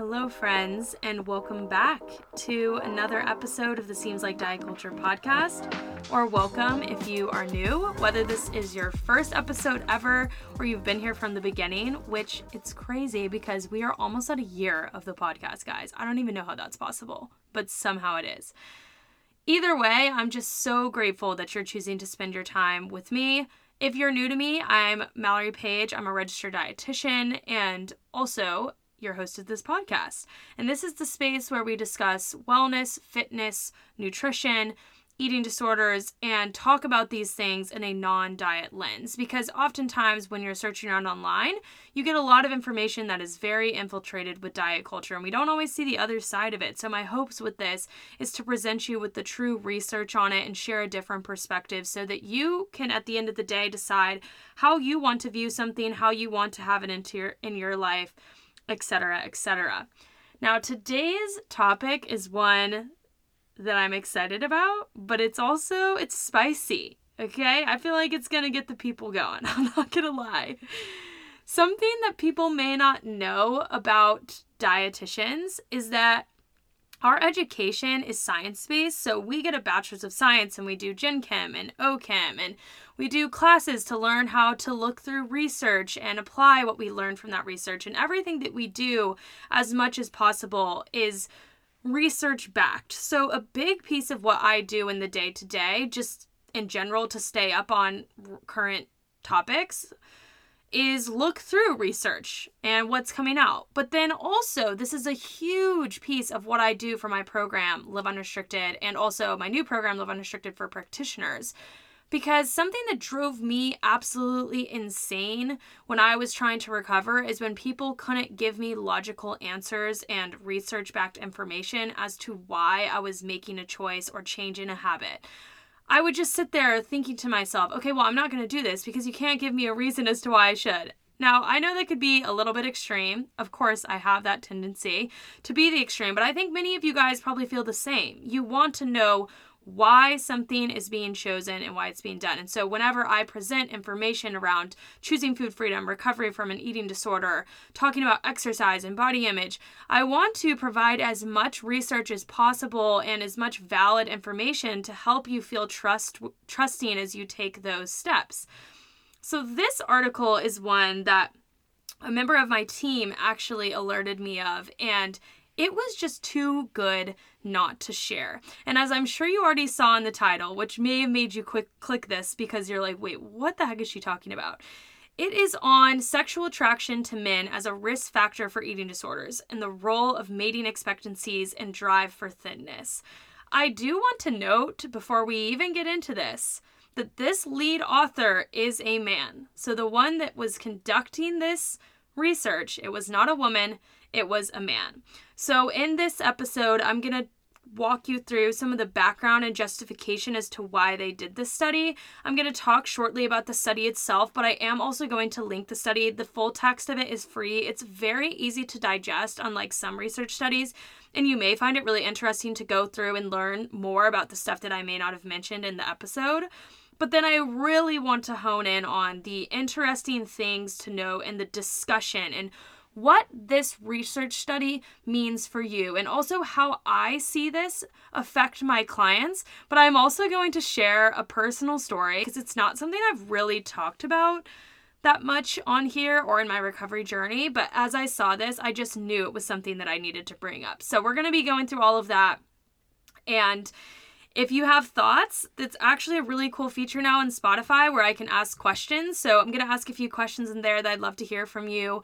Hello, friends, and welcome back to another episode of the Seems Like Diet Culture podcast. Or welcome if you are new, whether this is your first episode ever or you've been here from the beginning, which it's crazy because we are almost at a year of the podcast, guys. I don't even know how that's possible, but somehow it is. Either way, I'm just so grateful that you're choosing to spend your time with me. If you're new to me, I'm Mallory Page. I'm a registered dietitian and also your host of this podcast. And this is the space where we discuss wellness, fitness, nutrition, eating disorders, and talk about these things in a non diet lens. Because oftentimes, when you're searching around online, you get a lot of information that is very infiltrated with diet culture, and we don't always see the other side of it. So, my hopes with this is to present you with the true research on it and share a different perspective so that you can, at the end of the day, decide how you want to view something, how you want to have it into your, in your life etc., etc. Now, today's topic is one that I'm excited about, but it's also it's spicy. Okay? I feel like it's going to get the people going. I'm not going to lie. Something that people may not know about dietitians is that our education is science based, so we get a bachelor's of science and we do Gen Chem and OChem and we do classes to learn how to look through research and apply what we learn from that research. And everything that we do, as much as possible, is research backed. So, a big piece of what I do in the day to day, just in general to stay up on current topics, is look through research and what's coming out. But then also, this is a huge piece of what I do for my program, Live Unrestricted, and also my new program, Live Unrestricted for Practitioners because something that drove me absolutely insane when I was trying to recover is when people couldn't give me logical answers and research backed information as to why I was making a choice or changing a habit. I would just sit there thinking to myself, okay, well, I'm not going to do this because you can't give me a reason as to why I should. Now, I know that could be a little bit extreme. Of course, I have that tendency to be the extreme, but I think many of you guys probably feel the same. You want to know why something is being chosen and why it's being done. And so, whenever I present information around choosing food freedom, recovery from an eating disorder, talking about exercise and body image, I want to provide as much research as possible and as much valid information to help you feel trust trusting as you take those steps. So, this article is one that a member of my team actually alerted me of, and it was just too good not to share. And as I'm sure you already saw in the title, which may have made you quick click this because you're like, wait, what the heck is she talking about? It is on sexual attraction to men as a risk factor for eating disorders and the role of mating expectancies and drive for thinness. I do want to note before we even get into this that this lead author is a man. So the one that was conducting this research, it was not a woman, it was a man. So, in this episode, I'm going to walk you through some of the background and justification as to why they did this study. I'm going to talk shortly about the study itself, but I am also going to link the study. The full text of it is free. It's very easy to digest, unlike some research studies. And you may find it really interesting to go through and learn more about the stuff that I may not have mentioned in the episode. But then I really want to hone in on the interesting things to know and the discussion and what this research study means for you and also how I see this affect my clients. But I'm also going to share a personal story because it's not something I've really talked about that much on here or in my recovery journey. But as I saw this, I just knew it was something that I needed to bring up. So we're going to be going through all of that. And if you have thoughts, that's actually a really cool feature now in Spotify where I can ask questions. So I'm going to ask a few questions in there that I'd love to hear from you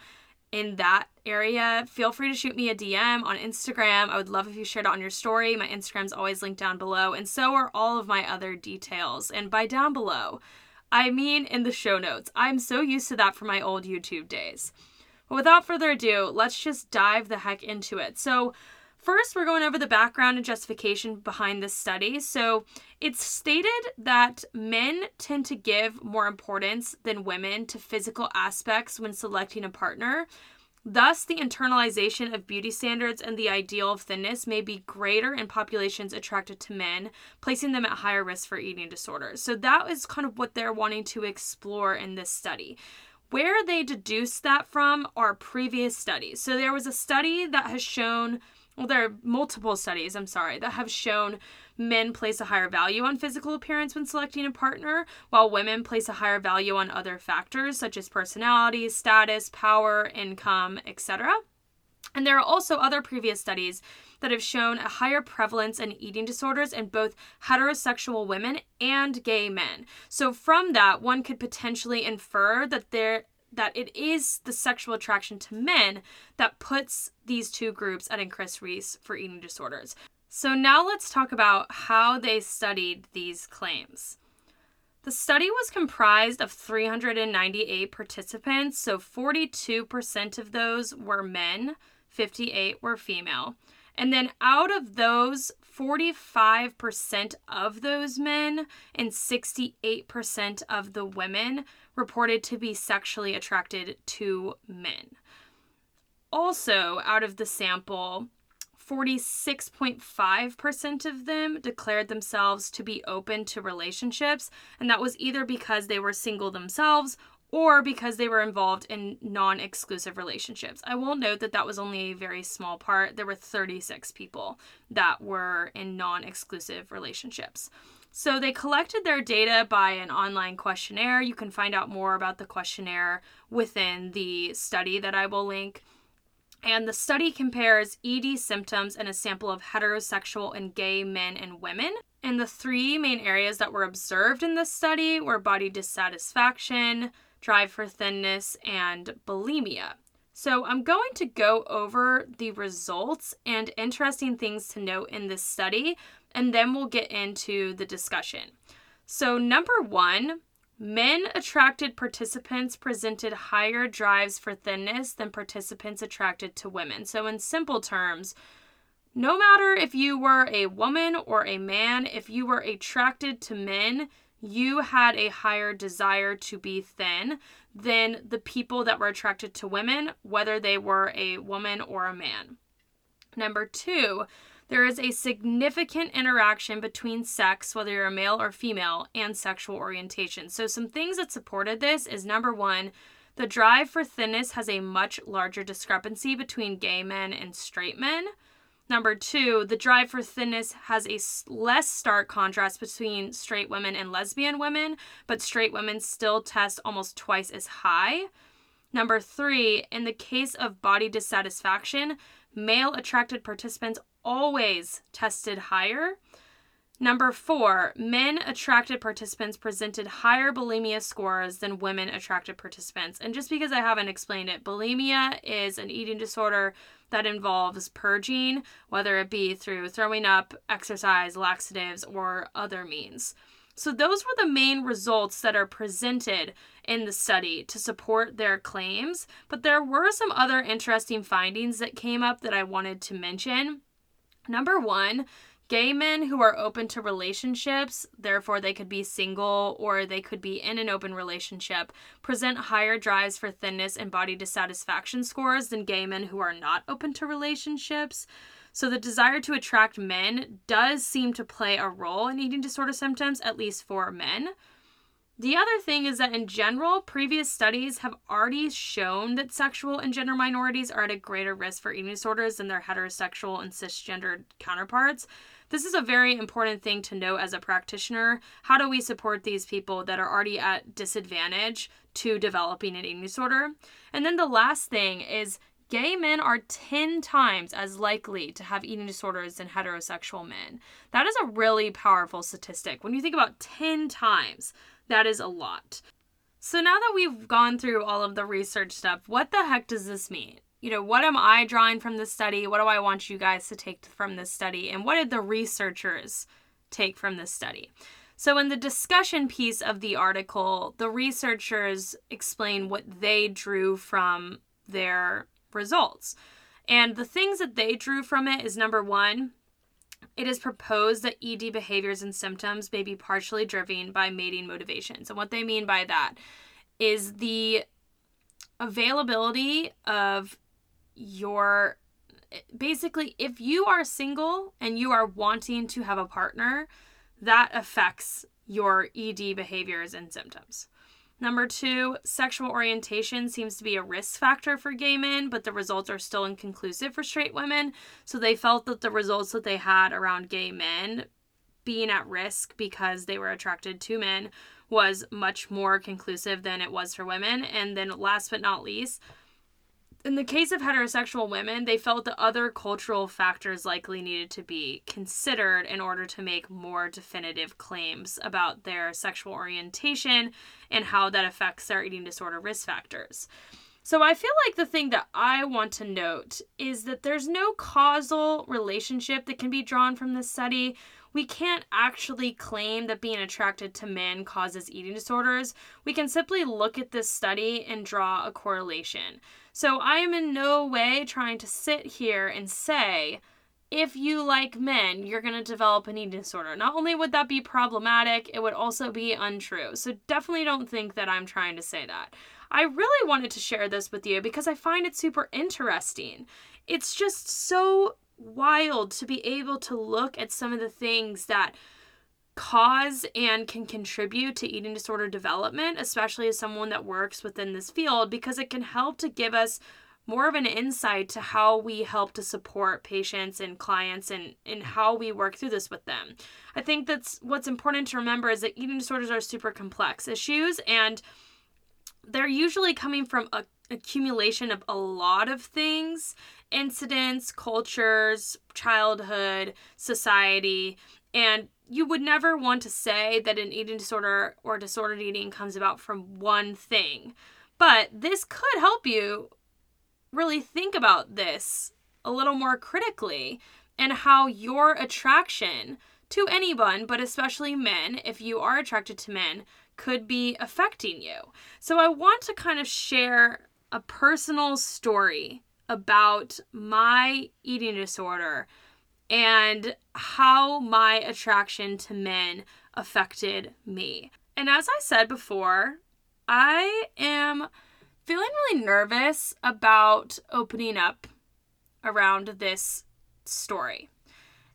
in that area, feel free to shoot me a DM on Instagram. I would love if you shared it on your story. My Instagram's always linked down below, and so are all of my other details. And by down below, I mean in the show notes. I'm so used to that from my old YouTube days. But without further ado, let's just dive the heck into it. So, First, we're going over the background and justification behind this study. So, it's stated that men tend to give more importance than women to physical aspects when selecting a partner. Thus, the internalization of beauty standards and the ideal of thinness may be greater in populations attracted to men, placing them at higher risk for eating disorders. So, that is kind of what they're wanting to explore in this study where they deduced that from are previous studies. So there was a study that has shown, well, there are multiple studies, I'm sorry, that have shown men place a higher value on physical appearance when selecting a partner, while women place a higher value on other factors such as personality, status, power, income, etc. And there are also other previous studies that have shown a higher prevalence in eating disorders in both heterosexual women and gay men. So from that, one could potentially infer that there that it is the sexual attraction to men that puts these two groups at increased risk for eating disorders. So now let's talk about how they studied these claims. The study was comprised of 398 participants, so 42% of those were men, 58 were female. And then out of those, 45% of those men and 68% of the women reported to be sexually attracted to men. Also, out of the sample, 46.5% of them declared themselves to be open to relationships, and that was either because they were single themselves or because they were involved in non exclusive relationships. I will note that that was only a very small part. There were 36 people that were in non exclusive relationships. So they collected their data by an online questionnaire. You can find out more about the questionnaire within the study that I will link. And the study compares ED symptoms in a sample of heterosexual and gay men and women. And the three main areas that were observed in this study were body dissatisfaction, drive for thinness, and bulimia. So, I'm going to go over the results and interesting things to note in this study, and then we'll get into the discussion. So, number one, men attracted participants presented higher drives for thinness than participants attracted to women. So, in simple terms, no matter if you were a woman or a man, if you were attracted to men, you had a higher desire to be thin than the people that were attracted to women, whether they were a woman or a man. Number two, there is a significant interaction between sex, whether you're a male or female, and sexual orientation. So, some things that supported this is number one, the drive for thinness has a much larger discrepancy between gay men and straight men. Number two, the drive for thinness has a less stark contrast between straight women and lesbian women, but straight women still test almost twice as high. Number three, in the case of body dissatisfaction, male attracted participants always tested higher. Number four, men attracted participants presented higher bulimia scores than women attracted participants. And just because I haven't explained it, bulimia is an eating disorder that involves purging, whether it be through throwing up, exercise, laxatives, or other means. So, those were the main results that are presented in the study to support their claims. But there were some other interesting findings that came up that I wanted to mention. Number one, Gay men who are open to relationships, therefore they could be single or they could be in an open relationship, present higher drives for thinness and body dissatisfaction scores than gay men who are not open to relationships. So the desire to attract men does seem to play a role in eating disorder symptoms, at least for men. The other thing is that in general, previous studies have already shown that sexual and gender minorities are at a greater risk for eating disorders than their heterosexual and cisgendered counterparts. This is a very important thing to know as a practitioner. How do we support these people that are already at disadvantage to developing an eating disorder? And then the last thing is gay men are 10 times as likely to have eating disorders than heterosexual men. That is a really powerful statistic. When you think about 10 times, that is a lot. So now that we've gone through all of the research stuff, what the heck does this mean? You know, what am I drawing from this study? What do I want you guys to take from this study? And what did the researchers take from this study? So, in the discussion piece of the article, the researchers explain what they drew from their results. And the things that they drew from it is number one, it is proposed that ED behaviors and symptoms may be partially driven by mating motivations. And what they mean by that is the availability of your basically if you are single and you are wanting to have a partner, that affects your ED behaviors and symptoms. Number two, sexual orientation seems to be a risk factor for gay men, but the results are still inconclusive for straight women. So they felt that the results that they had around gay men being at risk because they were attracted to men was much more conclusive than it was for women. And then, last but not least, in the case of heterosexual women, they felt that other cultural factors likely needed to be considered in order to make more definitive claims about their sexual orientation and how that affects their eating disorder risk factors. So I feel like the thing that I want to note is that there's no causal relationship that can be drawn from this study we can't actually claim that being attracted to men causes eating disorders. We can simply look at this study and draw a correlation. So I am in no way trying to sit here and say, if you like men, you're going to develop an eating disorder. Not only would that be problematic, it would also be untrue. So definitely don't think that I'm trying to say that. I really wanted to share this with you because I find it super interesting. It's just so wild to be able to look at some of the things that cause and can contribute to eating disorder development, especially as someone that works within this field, because it can help to give us more of an insight to how we help to support patients and clients and, and how we work through this with them. I think that's what's important to remember is that eating disorders are super complex issues and they're usually coming from a accumulation of a lot of things incidents, cultures, childhood, society, and you would never want to say that an eating disorder or disordered eating comes about from one thing. But this could help you really think about this a little more critically and how your attraction to anyone, but especially men, if you are attracted to men, could be affecting you. So I want to kind of share a personal story about my eating disorder and how my attraction to men affected me. And as I said before, I am feeling really nervous about opening up around this story.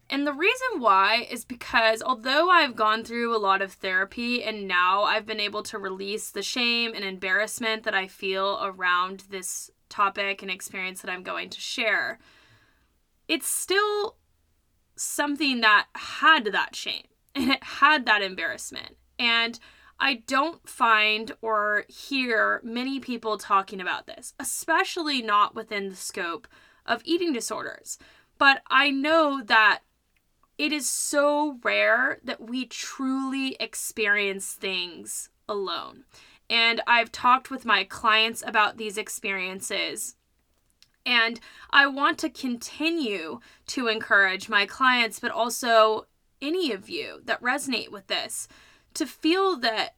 And the reason why is because although I've gone through a lot of therapy and now I've been able to release the shame and embarrassment that I feel around this topic and experience that I'm going to share, it's still something that had that shame and it had that embarrassment. And I don't find or hear many people talking about this, especially not within the scope of eating disorders. But I know that it is so rare that we truly experience things alone. And I've talked with my clients about these experiences. And I want to continue to encourage my clients, but also any of you that resonate with this, to feel that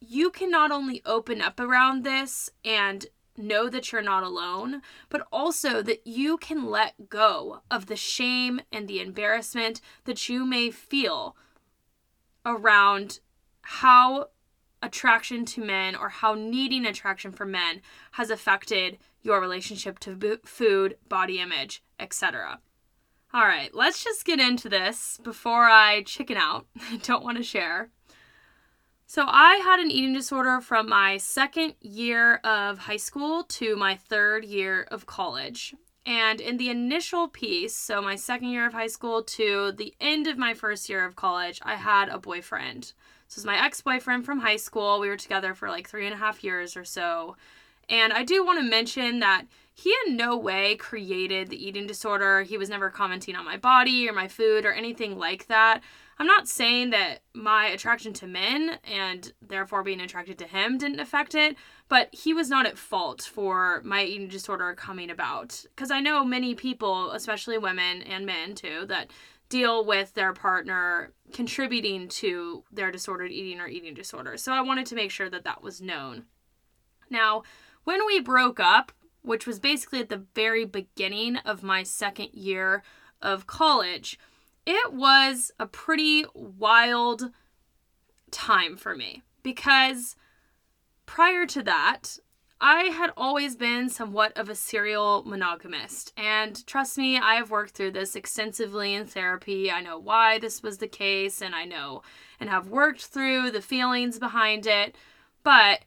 you can not only open up around this and know that you're not alone, but also that you can let go of the shame and the embarrassment that you may feel around how attraction to men or how needing attraction for men has affected your relationship to food, body image, etc. All right, let's just get into this before I chicken out. Don't want to share. So, I had an eating disorder from my second year of high school to my third year of college. And in the initial piece, so my second year of high school to the end of my first year of college, I had a boyfriend. This was my ex boyfriend from high school. We were together for like three and a half years or so. And I do want to mention that he in no way created the eating disorder. He was never commenting on my body or my food or anything like that. I'm not saying that my attraction to men and therefore being attracted to him didn't affect it, but he was not at fault for my eating disorder coming about. Because I know many people, especially women and men too, that deal with their partner contributing to their disordered eating or eating disorder. So I wanted to make sure that that was known. Now, when we broke up, which was basically at the very beginning of my second year of college, it was a pretty wild time for me because prior to that, I had always been somewhat of a serial monogamist. And trust me, I have worked through this extensively in therapy. I know why this was the case, and I know and have worked through the feelings behind it. But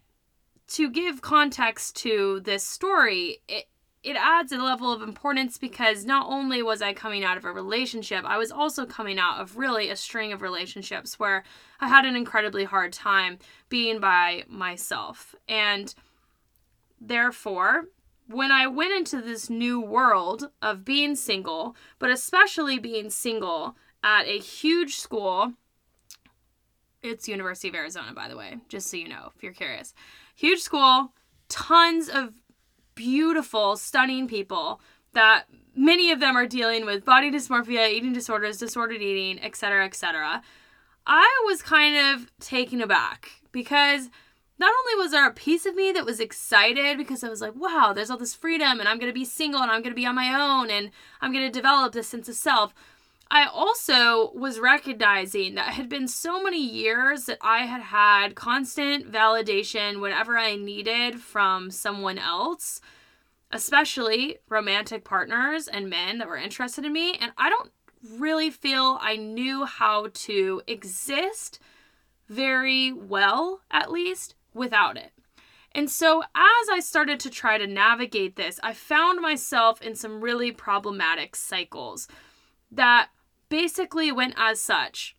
to give context to this story, it, it adds a level of importance because not only was I coming out of a relationship, I was also coming out of really a string of relationships where I had an incredibly hard time being by myself. And therefore, when I went into this new world of being single, but especially being single at a huge school, it's University of Arizona, by the way, just so you know, if you're curious. Huge school, tons of beautiful, stunning people that many of them are dealing with body dysmorphia, eating disorders, disordered eating, etc., etc. I was kind of taken aback because not only was there a piece of me that was excited because I was like, wow, there's all this freedom and I'm going to be single and I'm going to be on my own and I'm going to develop this sense of self. I also was recognizing that had been so many years that I had had constant validation whenever I needed from someone else, especially romantic partners and men that were interested in me. And I don't really feel I knew how to exist very well, at least, without it. And so, as I started to try to navigate this, I found myself in some really problematic cycles that basically went as such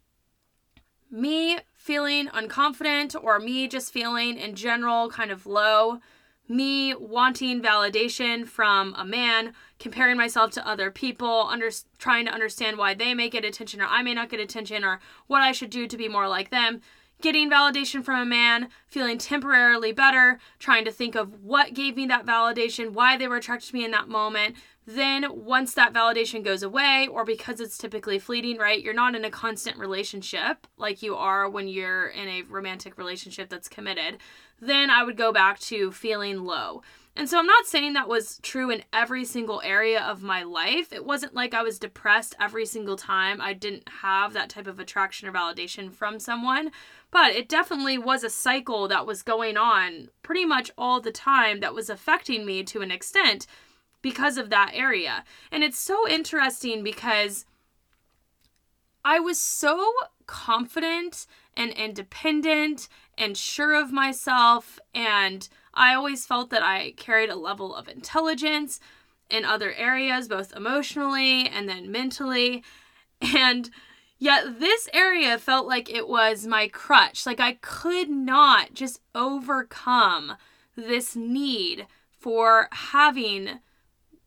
me feeling unconfident or me just feeling in general kind of low, me wanting validation from a man, comparing myself to other people, under, trying to understand why they may get attention or I may not get attention or what I should do to be more like them. Getting validation from a man, feeling temporarily better, trying to think of what gave me that validation, why they were attracted to me in that moment, then once that validation goes away or because it's typically fleeting right you're not in a constant relationship like you are when you're in a romantic relationship that's committed then i would go back to feeling low. And so i'm not saying that was true in every single area of my life. It wasn't like i was depressed every single time i didn't have that type of attraction or validation from someone but it definitely was a cycle that was going on pretty much all the time that was affecting me to an extent because of that area. And it's so interesting because I was so confident and independent and sure of myself. And I always felt that I carried a level of intelligence in other areas, both emotionally and then mentally. And yet, this area felt like it was my crutch. Like I could not just overcome this need for having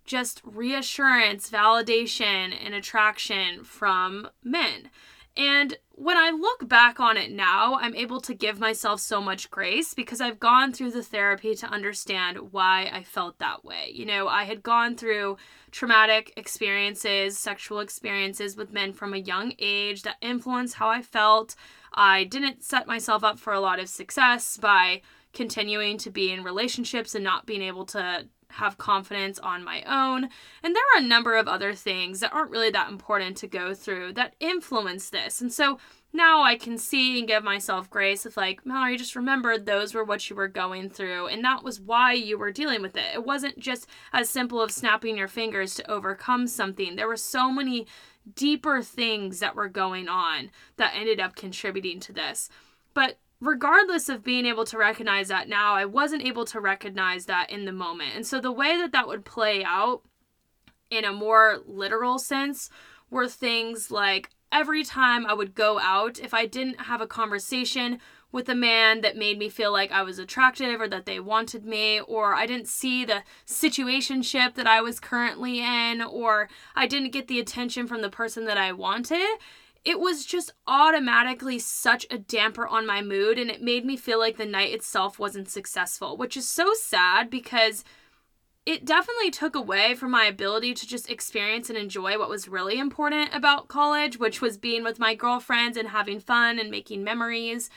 just reassurance, validation, and attraction from men. And when I look back on it now, I'm able to give myself so much grace because I've gone through the therapy to understand why I felt that way. You know, I had gone through traumatic experiences, sexual experiences with men from a young age that influenced how I felt. I didn't set myself up for a lot of success by continuing to be in relationships and not being able to have confidence on my own. And there are a number of other things that aren't really that important to go through that influence this. And so now I can see and give myself grace of like, Mallory, just remembered those were what you were going through, and that was why you were dealing with it. It wasn't just as simple of snapping your fingers to overcome something. There were so many deeper things that were going on that ended up contributing to this. But regardless of being able to recognize that now, I wasn't able to recognize that in the moment. And so the way that that would play out in a more literal sense were things like every time I would go out, if I didn't have a conversation with a man that made me feel like I was attractive or that they wanted me, or I didn't see the situationship that I was currently in, or I didn't get the attention from the person that I wanted, it was just automatically such a damper on my mood and it made me feel like the night itself wasn't successful, which is so sad because it definitely took away from my ability to just experience and enjoy what was really important about college, which was being with my girlfriends and having fun and making memories.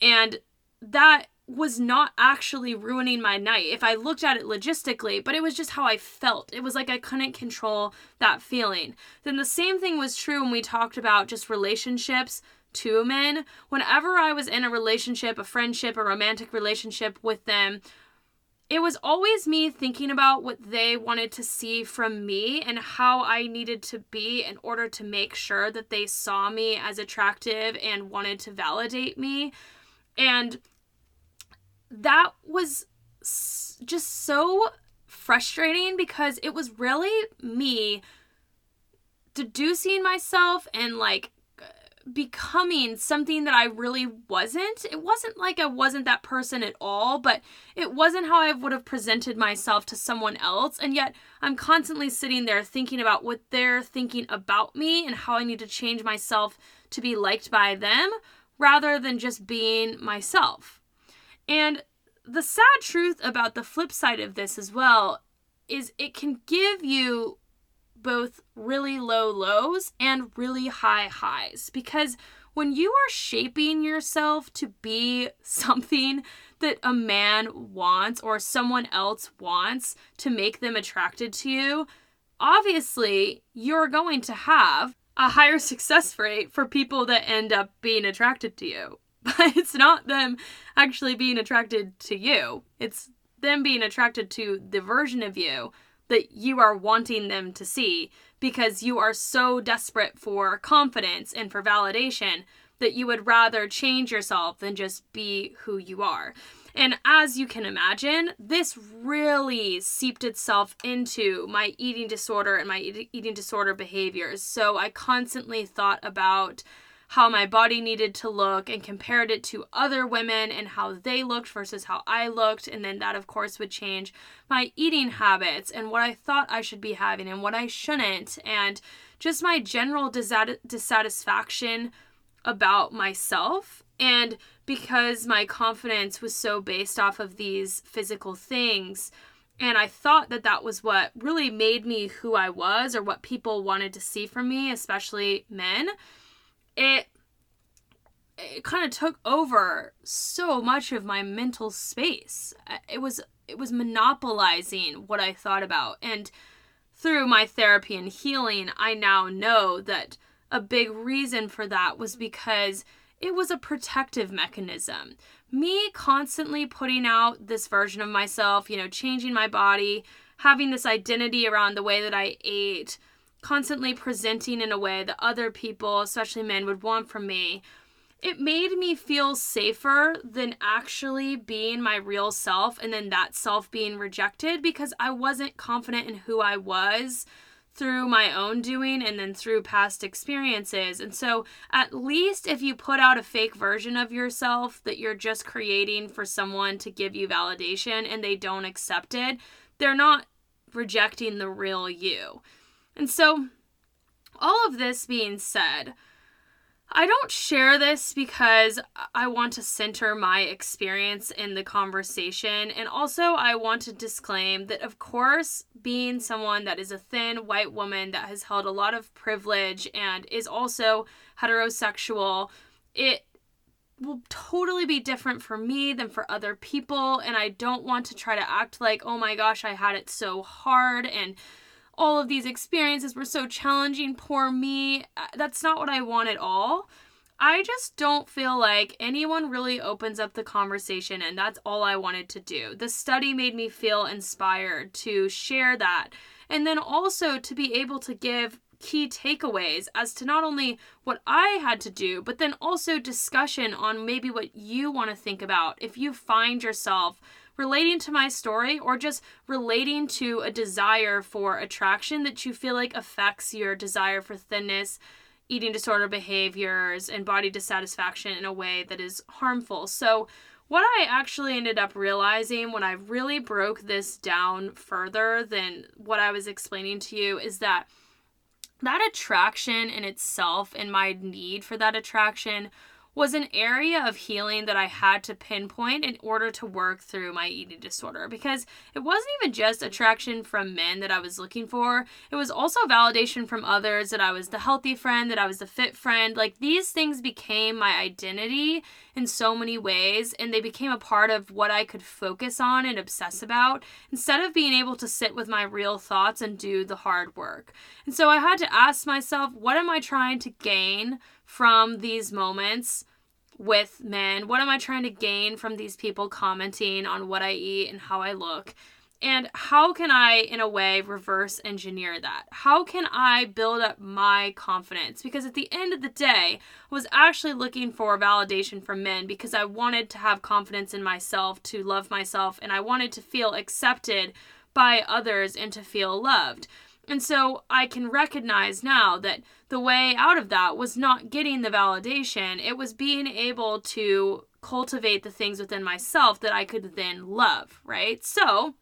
And that was not actually ruining my night if I looked at it logistically, but it was just how I felt. It was like I couldn't control that feeling. Then the same thing was true when we talked about just relationships to men. Whenever I was in a relationship, a friendship, a romantic relationship with them, it was always me thinking about what they wanted to see from me and how I needed to be in order to make sure that they saw me as attractive and wanted to validate me. And that was just so frustrating because it was really me deducing myself and like becoming something that I really wasn't. It wasn't like I wasn't that person at all, but it wasn't how I would have presented myself to someone else. And yet I'm constantly sitting there thinking about what they're thinking about me and how I need to change myself to be liked by them rather than just being myself. And the sad truth about the flip side of this as well is it can give you both really low lows and really high highs because when you are shaping yourself to be something that a man wants or someone else wants to make them attracted to you, obviously you're going to have a higher success rate for people that end up being attracted to you. But it's not them actually being attracted to you, it's them being attracted to the version of you that you are wanting them to see because you are so desperate for confidence and for validation that you would rather change yourself than just be who you are. And as you can imagine, this really seeped itself into my eating disorder and my eating disorder behaviors. So I constantly thought about how my body needed to look and compared it to other women and how they looked versus how I looked. And then that, of course, would change my eating habits and what I thought I should be having and what I shouldn't. And just my general dissat- dissatisfaction about myself. And because my confidence was so based off of these physical things, and I thought that that was what really made me who I was or what people wanted to see from me, especially men it it kind of took over so much of my mental space. It was it was monopolizing what I thought about and through my therapy and healing, I now know that a big reason for that was because it was a protective mechanism. Me constantly putting out this version of myself, you know, changing my body, having this identity around the way that I ate, constantly presenting in a way that other people, especially men, would want from me, it made me feel safer than actually being my real self and then that self being rejected because I wasn't confident in who I was through my own doing and then through past experiences. And so, at least if you put out a fake version of yourself that you're just creating for someone to give you validation and they don't accept it, they're not rejecting the real you. And so, all of this being said, I don't share this because I want to center my experience in the conversation. And also, I want to disclaim that, of course, being someone that is a thin white woman that has held a lot of privilege and is also heterosexual, it will totally be different for me than for other people. And I don't want to try to act like, oh my gosh, I had it so hard and all of these experiences were so challenging. Poor me. Uh, that's not what I want at all. I just don't feel like anyone really opens up the conversation, and that's all I wanted to do. The study made me feel inspired to share that, and then also to be able to give key takeaways as to not only what I had to do, but then also discussion on maybe what you want to think about if you find yourself relating to my story or just relating to a desire for attraction that you feel like affects your desire for thinness, eating disorder behaviors, and body dissatisfaction in a way that is harmful. So, what I actually ended up realizing when I really broke this down further than what I was explaining to you is that that attraction in itself and my need for that attraction was an area of healing that I had to pinpoint in order to work through my eating disorder because it wasn't even just attraction from men that I was looking for, it was also validation from others that I was the healthy friend, that I was the fit friend. Like these things became my identity in so many ways and they became a part of what I could focus on and obsess about instead of being able to sit with my real thoughts and do the hard work. And so I had to ask myself, what am I trying to gain from these moments with men? What am I trying to gain from these people commenting on what I eat and how I look? And how can I, in a way, reverse engineer that? How can I build up my confidence? Because at the end of the day, I was actually looking for validation from men because I wanted to have confidence in myself, to love myself, and I wanted to feel accepted by others and to feel loved. And so I can recognize now that the way out of that was not getting the validation, it was being able to cultivate the things within myself that I could then love, right? So,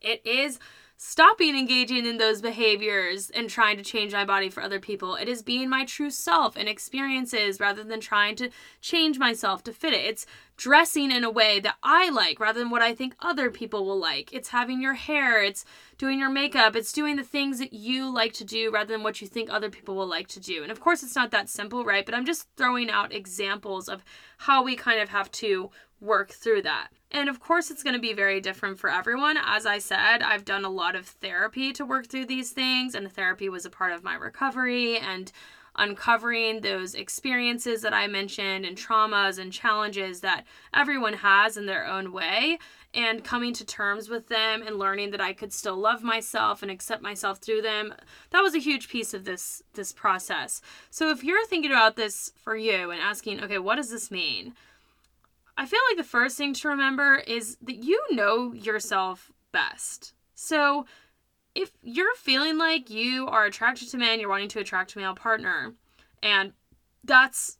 it is stopping engaging in those behaviors and trying to change my body for other people. It is being my true self and experiences rather than trying to change myself to fit it. It's dressing in a way that I like rather than what I think other people will like. It's having your hair, it's doing your makeup, it's doing the things that you like to do rather than what you think other people will like to do. And of course, it's not that simple, right? But I'm just throwing out examples of how we kind of have to work through that. And of course, it's going to be very different for everyone. As I said, I've done a lot of therapy to work through these things, and therapy was a part of my recovery and uncovering those experiences that I mentioned and traumas and challenges that everyone has in their own way and coming to terms with them and learning that I could still love myself and accept myself through them. That was a huge piece of this this process. So if you're thinking about this for you and asking, okay, what does this mean? I feel like the first thing to remember is that you know yourself best. So, if you're feeling like you are attracted to men, you're wanting to attract a male partner, and that's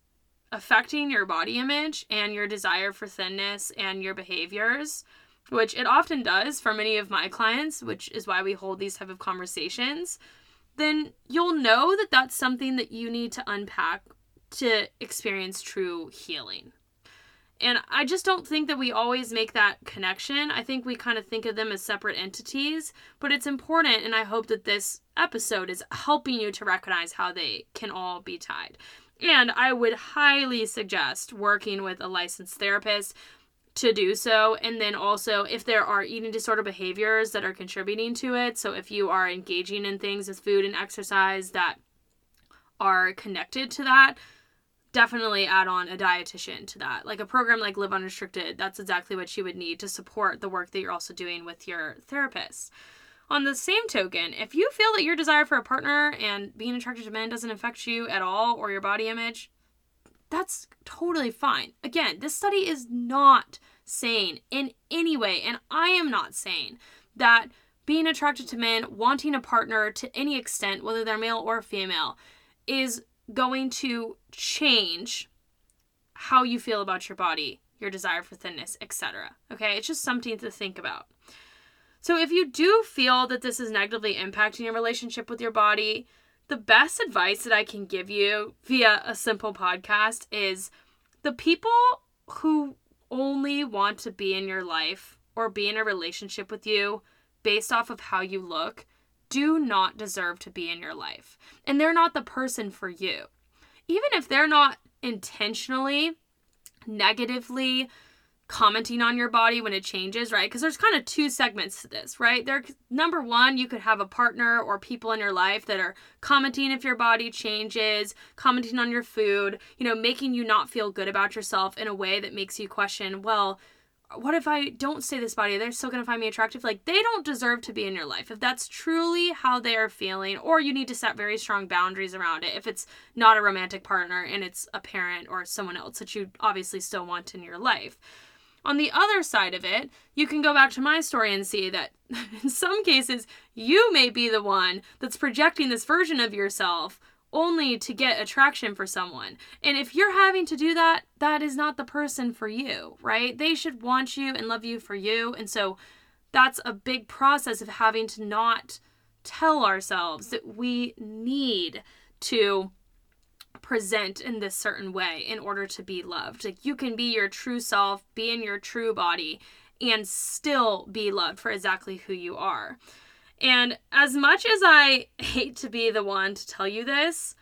affecting your body image and your desire for thinness and your behaviors, which it often does for many of my clients, which is why we hold these type of conversations, then you'll know that that's something that you need to unpack to experience true healing. And I just don't think that we always make that connection. I think we kind of think of them as separate entities, but it's important. And I hope that this episode is helping you to recognize how they can all be tied. And I would highly suggest working with a licensed therapist to do so. And then also, if there are eating disorder behaviors that are contributing to it, so if you are engaging in things as food and exercise that are connected to that, definitely add on a dietitian to that. Like a program like Live Unrestricted, that's exactly what you would need to support the work that you're also doing with your therapist. On the same token, if you feel that your desire for a partner and being attracted to men doesn't affect you at all or your body image, that's totally fine. Again, this study is not saying in any way, and I am not saying that being attracted to men, wanting a partner to any extent, whether they're male or female, is going to change how you feel about your body, your desire for thinness, etc. Okay? It's just something to think about. So if you do feel that this is negatively impacting your relationship with your body, the best advice that I can give you via a simple podcast is the people who only want to be in your life or be in a relationship with you based off of how you look do not deserve to be in your life. And they're not the person for you. Even if they're not intentionally negatively commenting on your body when it changes, right? Because there's kind of two segments to this, right? There number 1, you could have a partner or people in your life that are commenting if your body changes, commenting on your food, you know, making you not feel good about yourself in a way that makes you question, well, what if I don't stay this body? They're still going to find me attractive. Like, they don't deserve to be in your life. If that's truly how they are feeling, or you need to set very strong boundaries around it. If it's not a romantic partner and it's a parent or someone else that you obviously still want in your life. On the other side of it, you can go back to my story and see that in some cases, you may be the one that's projecting this version of yourself only to get attraction for someone. And if you're having to do that, that is not the person for you, right? They should want you and love you for you. And so that's a big process of having to not tell ourselves that we need to present in this certain way in order to be loved. Like you can be your true self, be in your true body, and still be loved for exactly who you are. And as much as I hate to be the one to tell you this,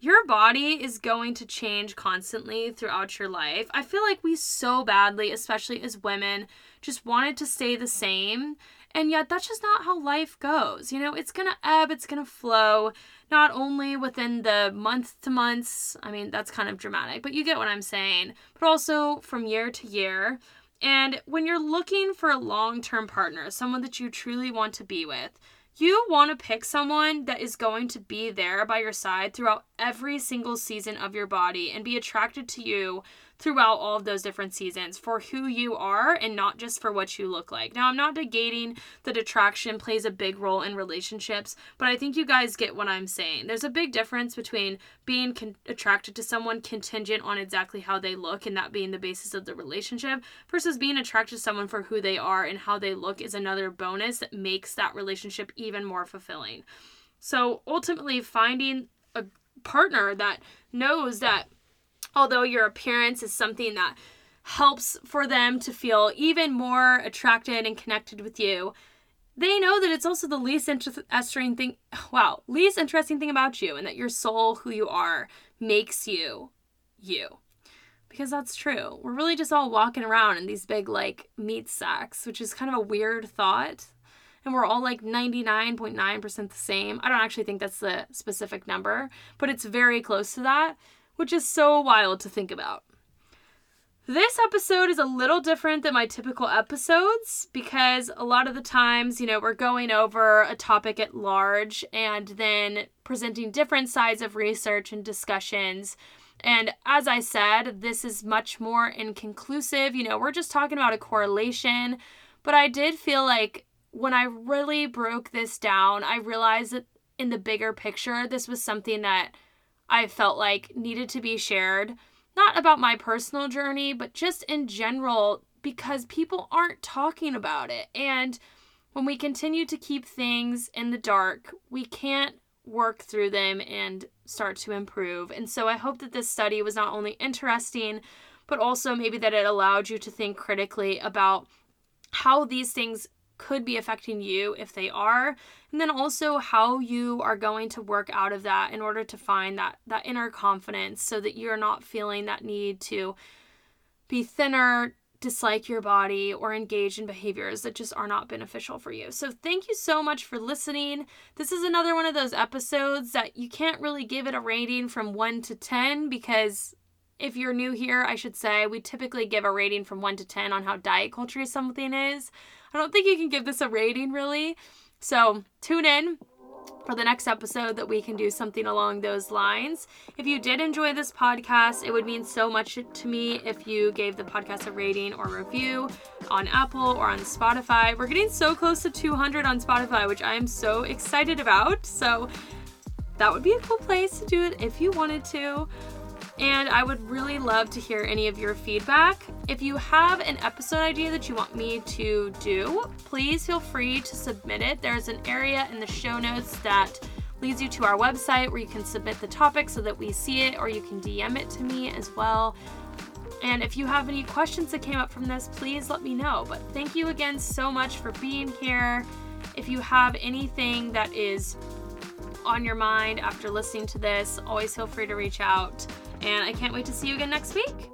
your body is going to change constantly throughout your life. I feel like we so badly, especially as women, just wanted to stay the same. And yet, that's just not how life goes. You know, it's to ebb, it's to flow, not only within the month to months. I mean, that's kind of dramatic, but you get what I'm saying. But also from year to year. And when you're looking for a long term partner, someone that you truly want to be with, you want to pick someone that is going to be there by your side throughout every single season of your body and be attracted to you throughout all of those different seasons for who you are and not just for what you look like. Now, I'm not negating that attraction plays a big role in relationships, but I think you guys get what I'm saying. There's a big difference between being con- attracted to someone contingent on exactly how they look and that being the basis of the relationship versus being attracted to someone for who they are and how they look is another bonus that makes that relationship even more fulfilling. So, ultimately, finding a partner that knows that although your appearance is something that helps for them to feel even more attracted and connected with you, they know that it's also the least interesting thing wow least interesting thing about you and that your soul who you are makes you you. Because that's true. We're really just all walking around in these big like meat sacks which is kind of a weird thought and we're all like 99.9% the same. I don't actually think that's the specific number but it's very close to that which is so wild to think about. This episode is a little different than my typical episodes because a lot of the times, you know, we're going over a topic at large and then presenting different sides of research and discussions. And as I said, this is much more inconclusive. You know, we're just talking about a correlation. But I did feel like when I really broke this down, I realized that in the bigger picture, this was something that I felt like needed to be shared. Not about my personal journey, but just in general, because people aren't talking about it. And when we continue to keep things in the dark, we can't work through them and start to improve. And so I hope that this study was not only interesting, but also maybe that it allowed you to think critically about how these things could be affecting you if they are and then also how you are going to work out of that in order to find that that inner confidence so that you're not feeling that need to be thinner dislike your body or engage in behaviors that just are not beneficial for you. So, thank you so much for listening. This is another one of those episodes that you can't really give it a rating from 1 to 10 because if you're new here, I should say we typically give a rating from 1 to 10 on how diet culture something is. I don't think you can give this a rating really. So tune in for the next episode that we can do something along those lines. If you did enjoy this podcast, it would mean so much to me if you gave the podcast a rating or review on Apple or on Spotify. We're getting so close to 200 on Spotify, which I am so excited about. So that would be a cool place to do it if you wanted to and I would really love to hear any of your feedback. If you have an episode idea that you want me to do, please feel free to submit it. There's an area in the show notes that leads you to our website where you can submit the topic so that we see it, or you can DM it to me as well. And if you have any questions that came up from this, please let me know. But thank you again so much for being here. If you have anything that is on your mind after listening to this, always feel free to reach out. And I can't wait to see you again next week.